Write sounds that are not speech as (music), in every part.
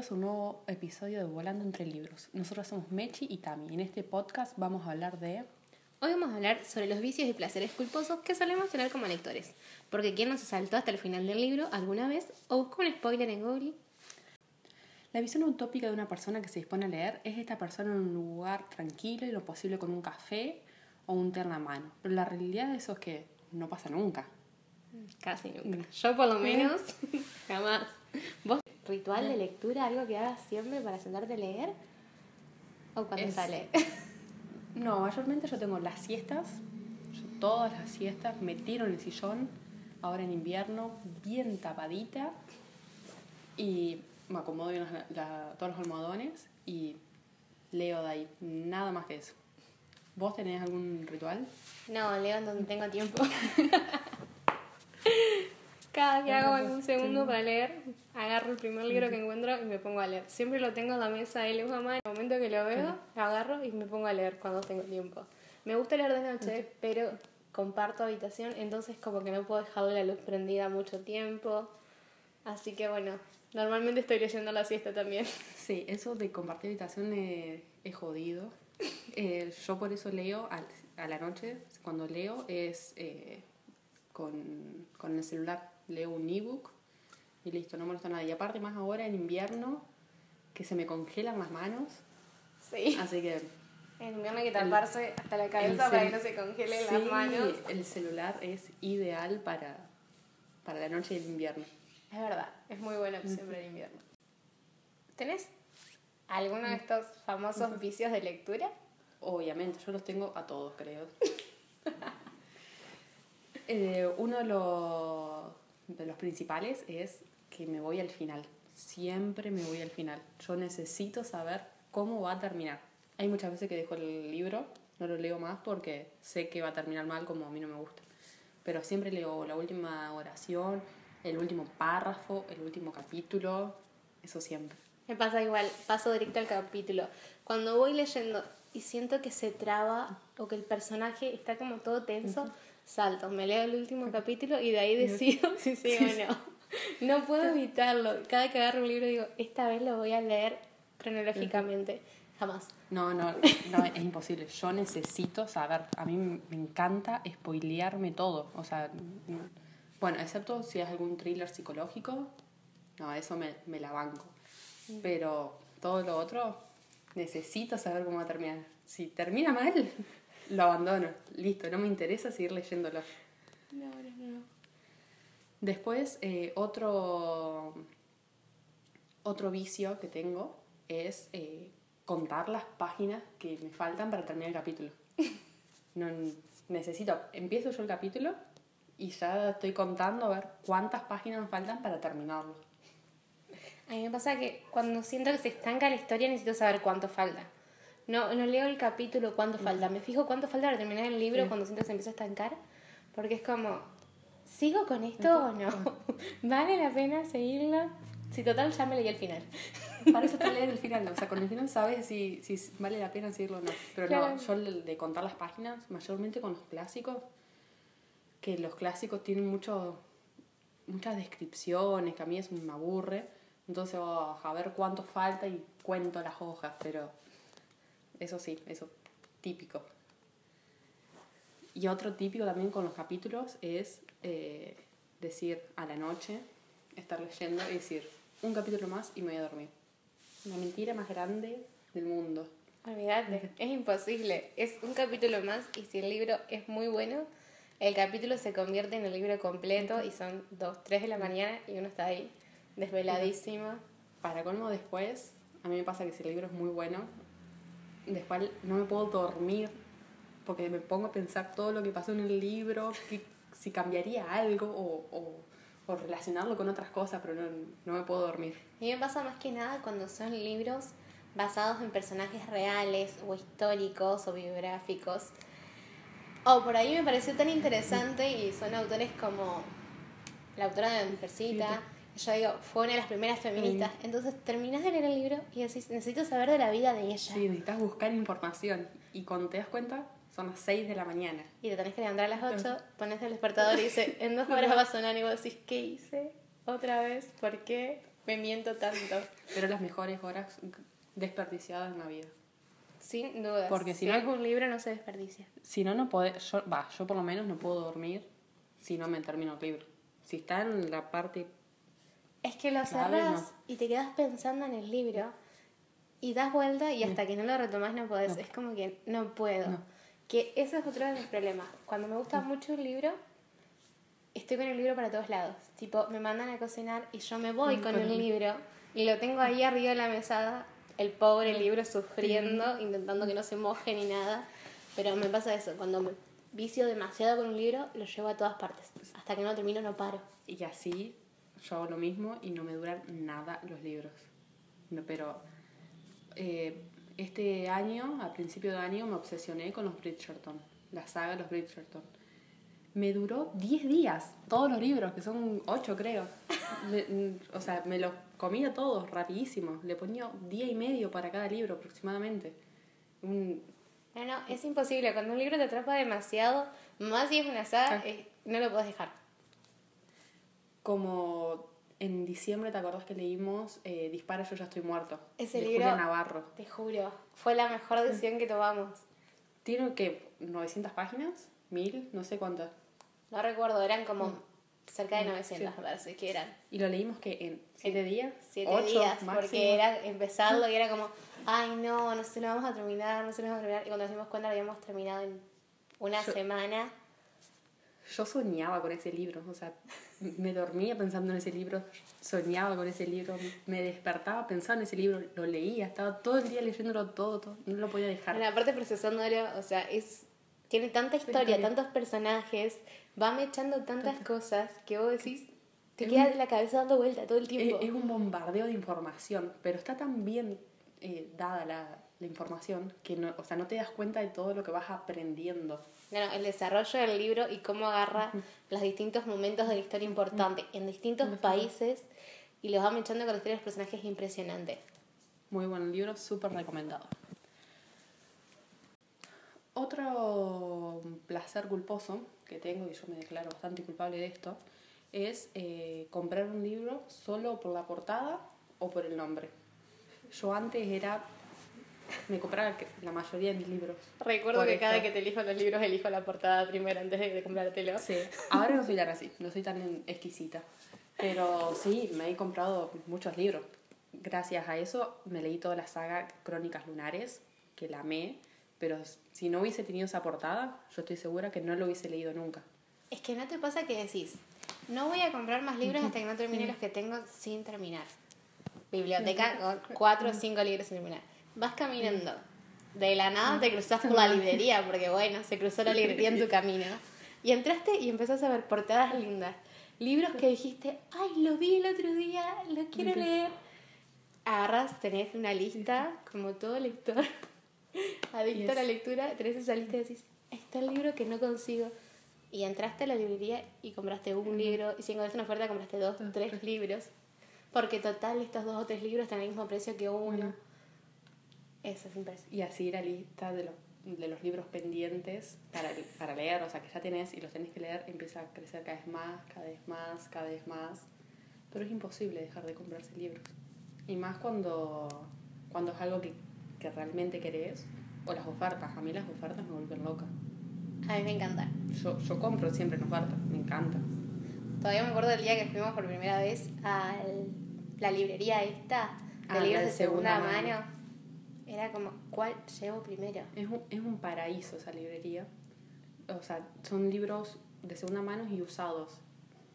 bienvenidos a un nuevo episodio de Volando entre Libros. Nosotros somos Mechi y Tami. En este podcast vamos a hablar de... Hoy vamos a hablar sobre los vicios y placeres culposos que solemos tener como lectores. Porque ¿quién no se saltó hasta el final del libro alguna vez o buscó un spoiler en Google? La visión utópica de una persona que se dispone a leer es esta persona en un lugar tranquilo y lo posible con un café o un la mano. Pero la realidad de eso es que no pasa nunca. Casi nunca. Yo por lo (laughs) menos (laughs) jamás. ¿Vos ritual de lectura, algo que hagas siempre para sentarte a leer? ¿O cuando Es- sale? (laughs) No, mayormente yo tengo las siestas, yo todas las siestas, me tiro en el sillón, ahora en invierno, bien tapadita, y me acomodo bien las- la- todos los almohadones y leo de ahí, nada más que eso. ¿Vos tenés algún ritual? No, leo en donde tengo tiempo. (laughs) Cada que hago algún segundo para leer, agarro el primer libro que encuentro y me pongo a leer. Siempre lo tengo en la mesa de luz mano. En el momento que lo veo, agarro y me pongo a leer cuando tengo tiempo. Me gusta leer de noche, pero comparto habitación, entonces como que no puedo dejarle la luz prendida mucho tiempo. Así que bueno, normalmente estoy leyendo a la siesta también. (laughs) Sí, eso de compartir habitación eh, es jodido. Eh, yo por eso leo al- a, la noche, cuando leo es eh, con, con el celular, leo un ebook y listo, no molesto a nadie. Y aparte más ahora en invierno, que se me congelan las manos, Sí. así que... En invierno hay que taparse hasta la cabeza para que no se congelen Sí, las manos. el celular es ideal para, para la noche del invierno. Es verdad, es muy buena opción para el invierno. ¿Tenés alguno de estos famosos vicios de lectura? Obviamente, yo los tengo a todos, creo. (laughs) Eh, uno de los, de los principales es que me voy al final. Siempre me voy al final. Yo necesito saber cómo va a terminar. Hay muchas veces que dejo el libro, no lo leo más porque sé que va a terminar mal como a mí no me gusta. Pero siempre leo la última oración, el último párrafo, el último capítulo, eso siempre. Me pasa igual, paso directo al capítulo. Cuando voy leyendo y siento que se traba o que el personaje está como todo tenso, salto, me leo el último (laughs) capítulo y de ahí decido si (laughs) sí o no. No puedo evitarlo. Cada que agarro un libro digo, esta vez lo voy a leer cronológicamente. Jamás. No, no, no, es imposible. Yo necesito saber. A mí me encanta spoilearme todo. O sea, bueno, excepto si es algún thriller psicológico. No, eso me, me la banco. Pero todo lo otro, necesito saber cómo va a terminar. Si termina mal, lo abandono. Listo, no me interesa seguir leyéndolo. No, no, no. Después, eh, otro, otro vicio que tengo es eh, contar las páginas que me faltan para terminar el capítulo. (laughs) No, necesito, empiezo yo el capítulo y ya estoy contando a ver cuántas páginas me faltan para terminarlo. A mí me pasa que cuando siento que se estanca la historia necesito saber cuánto falta. No, no leo el capítulo cuánto falta. Me fijo cuánto falta para terminar el libro cuando siento que se empieza a estancar. Porque es como, ¿sigo con esto o no? (laughs) ¿Vale la pena seguirlo? Si total ya me leí el final. (laughs) Para eso te leer el final, o sea, con el final sabes si, si vale la pena seguirlo o no. Pero Claro. no, yo de contar las páginas, mayormente con los clásicos, que los clásicos tienen mucho, muchas descripciones, que a mí eso me aburre. Entonces, oh, a ver cuánto falta y cuento las hojas, pero eso sí, eso típico. Y otro típico también con los capítulos es eh, decir a la noche, estar leyendo y decir un capítulo más y me voy a dormir. La mentira más grande del mundo. Olvídate, es imposible. Es un capítulo más y si el libro es muy bueno, el capítulo se convierte en el libro completo y son dos, tres de la mañana y uno está ahí desveladísimo. Para colmo después, a mí me pasa que si el libro es muy bueno, después no me puedo dormir porque me pongo a pensar todo lo que pasó en el libro, que, si cambiaría algo o, o, o relacionarlo con otras cosas, pero no, no me puedo dormir. A mí me pasa más que nada cuando son libros basados en personajes reales o históricos o biográficos. O por ahí me pareció tan interesante y son autores como la autora de Mujercita. Yo digo, fue una de las primeras feministas. Entonces terminás de leer el libro y decís, necesito saber de la vida de ella. Sí, necesitas buscar información y cuando te das cuenta son las 6 de la mañana. Y te tenés que levantar a las 8, pones el despertador y dice, en dos (laughs) horas va a sonar y vos decís, ¿qué hice? ¿Otra vez? ¿Por qué? Me miento tanto. Pero las mejores horas desperdiciadas en la vida. Sin duda. Porque si si no- es un libro, no se desperdicia. Si no, no puedo, yo, yo por lo menos no puedo dormir si no me termino el libro. Si está en la parte, Es que lo Claro, cerrás no. y te quedas pensando en el libro y das vuelta y hasta que no lo retomás no podés. Es como que no puedo. No. Que ese es otro de mis problemas. Cuando me gusta mucho un libro, estoy con el libro para todos lados. Tipo, me mandan a cocinar y yo me voy Mm, con con el libro y lo tengo ahí arriba de la mesada, el pobre libro sufriendo, intentando que no se moje ni nada. Pero me pasa eso, cuando me vicio demasiado con un libro, lo llevo a todas partes. Hasta que no termino, no paro. y así yo hago lo mismo y no me duran nada los libros. No, pero eh, este año, a principio de año, me obsesioné con los Bridgerton, la saga de los Bridgerton. Me duró 10 días, todos los libros, que son 8 creo. O sea, me los comía todos rapidísimo. Le ponía día y medio para cada libro aproximadamente. Un, No, no, es imposible. Cuando un libro te atrapa demasiado, más si es una saga, Claro. eh, no lo puedes dejar. Como en diciembre, ¿te acordás que leímos eh, Dispara, yo ya estoy muerto? Ese de libro- Julia Navarro. Te juro, fue la mejor decisión que tomamos. Tiene que 900 páginas, 1000, no sé cuántas. No recuerdo, eran como cerca de Mm, 900, sí. me parece que eran. Y lo leímos que en 7 días, Siete 8 días, máximo. porque era empezarlo y era como, ay no, no se lo vamos a terminar, no se lo vamos a terminar. Y cuando nos dimos cuenta lo habíamos terminado en una Yo- semana. Yo soñaba con ese libro, o sea, me dormía pensando en ese libro, soñaba con ese libro, me despertaba pensando en ese libro, lo leía, estaba todo el día leyéndolo todo, todo no lo podía dejar. Bueno, aparte procesándolo, o sea, es tiene tanta historia, historia. tantos personajes, va mechando tantas cosas que vos decís, te Es queda un- la cabeza dando vuelta todo el Es, tiempo. es un bombardeo de información, pero está tan bien eh, dada la, la información que no, o sea, no te das cuenta de todo lo que vas aprendiendo. Bueno, el desarrollo del libro y cómo agarra los distintos momentos de la historia importante en distintos países y los va mechando con la historia de los personajes es impresionante. Muy buen libro, súper recomendado. Otro placer culposo que tengo, y yo me declaro bastante culpable de esto, es eh, comprar un libro solo por la portada o por el nombre. Yo antes era, me compraba la mayoría de mis libros. Recuerdo que esto. cada que te elijo los libros elijo la portada primero antes de, de comprártelo. Sí, ahora no soy tan así, no soy tan exquisita. Pero sí, me he comprado muchos libros. Gracias a eso me leí toda la saga Crónicas Lunares, que la amé, pero si no hubiese tenido esa portada, yo estoy segura que no lo hubiese leído nunca. Es que no te pasa que decís, no voy a comprar más libros hasta que no termine los que tengo sin terminar. Biblioteca con cuatro o cinco libros sin terminar. Vas caminando. De la nada te cruzas por la librería, porque bueno, se cruzó la librería en tu (laughs) camino. Y entraste y empezás a ver portadas lindas. Libros que dijiste, ay, lo vi el otro día, lo quiero leer. Agarras, tenés una lista, como todo lector, (laughs) adicto a la Yes. lectura, tenés esa lista y decís, está el libro que no consigo. Y entraste a la librería y compraste un libro, y si encontraste una oferta compraste dos, tres libros. Porque total, estos dos o tres libros están al mismo precio que uno. Eso es impresionante. Y así la lista de, los- de los libros pendientes para, para leer, o sea, que ya tenés y los tenés que leer, empieza a crecer cada vez más, cada vez más, cada vez más. Pero es imposible dejar de comprarse libros. Y más cuando, cuando es algo que, que realmente querés, o las ofertas. A mí las ofertas me vuelven loca. A mí me encanta. Yo, yo compro siempre en ofertas, me encanta. Todavía me acuerdo del día que fuimos por primera vez a la librería esta de Ah, libros de segunda, segunda mano. mano. Era como, ¿cuál llevo primero? Es un, es un paraíso esa librería. O sea, son libros de segunda mano y usados.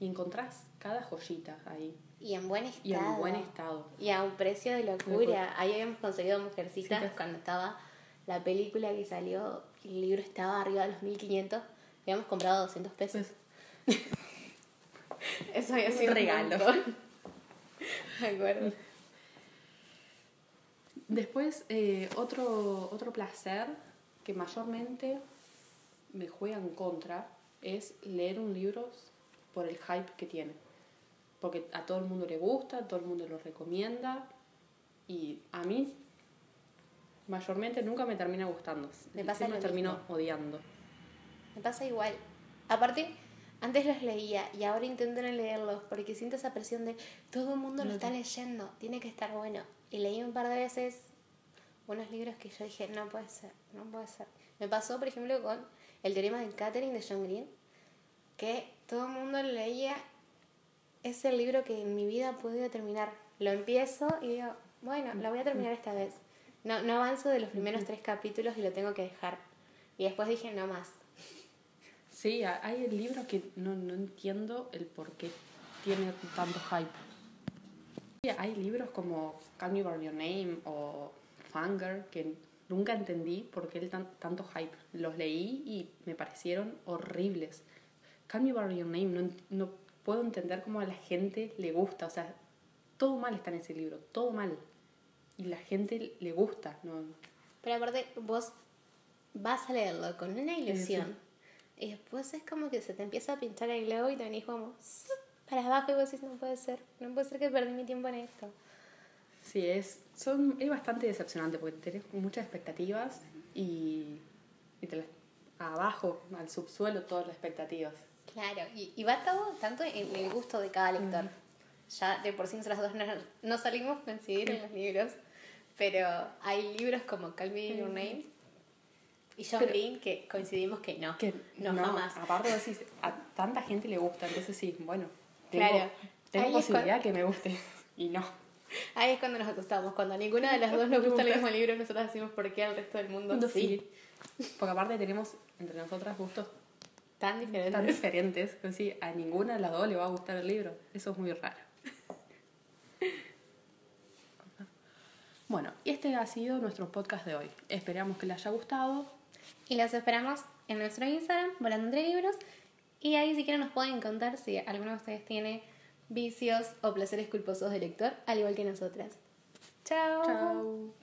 Y encontrás cada joyita ahí. Y en buen estado. Y en buen estado. Y a un precio de locura. Locura. Ahí habíamos conseguido Mujercitas Sí, cuando estaba la película que salió. El libro estaba arriba de los 1500. Habíamos comprado 200 pesos. (laughs) Eso había Un sido regalo. (laughs) Me acuerdo. Después, eh, otro, otro placer que mayormente me juega en contra es leer un libro por el hype que tiene. Porque a todo el mundo le gusta, todo el mundo lo recomienda y a mí mayormente nunca me termina gustando. Me pasa Siempre lo termino mismo. odiando. Me pasa igual. Aparte, Antes los leía y ahora intento no leerlos porque siento esa presión de todo el mundo lo está leyendo, tiene que estar bueno. Y leí un par de veces unos libros que yo dije, no puede ser, no puede ser. Me pasó, por ejemplo, con El teorema de Catherine de John Green, que todo el mundo leía. Es el libro que en mi vida he podido terminar. Lo empiezo y digo, bueno, lo voy a terminar esta vez. No, no avanzo de los primeros tres capítulos y lo tengo que dejar. Y después dije, no más. Sí, hay libros que no, no entiendo el por qué tiene tanto hype. Hay libros como Call Me By Your Name o Fanger que nunca entendí por qué el tanto hype. Los leí y me parecieron horribles. Call Me By Your Name no, no puedo entender cómo a la gente le gusta. O sea, todo mal está en ese libro, todo mal. Y la gente le gusta. ¿no? Pero aparte, vos vas a leerlo con una ilusión. Y después es como que se te empieza a pinchar el globo y te venís como para abajo y vos decís, no puede ser, no puede ser que perdí mi tiempo en esto. Sí, es, son, es bastante decepcionante porque tenés muchas expectativas y, y te abajo, al subsuelo, todas las expectativas. Claro, y, y va todo tanto en el gusto de cada lector. Ya de por sí nosotras dos no, no salimos a coincidir en los libros, pero hay libros como Call Me Your Name y John Green, que coincidimos que no. Que no, jamás. Aparte decís, a tanta gente le gusta, entonces sí, bueno, tengo, claro. tengo posibilidad que me guste. (laughs) Y no. Ahí es cuando nos acostamos. Cuando a ninguna de las dos nos gusta el mismo libro, nosotros decimos por qué al resto del mundo sí. Porque aparte tenemos entre nosotras gustos tan diferentes. Tan diferentes. Que sí, a ninguna de las dos le va a gustar el libro. Eso es muy raro. Bueno, este ha sido nuestro podcast de hoy. Esperamos que les haya gustado. Y los esperamos en nuestro Instagram, Volando entre Libros. Y ahí si quieren nos pueden contar si alguno de ustedes tiene vicios o placeres culposos de lector, al igual que nosotras. Chao. Chao.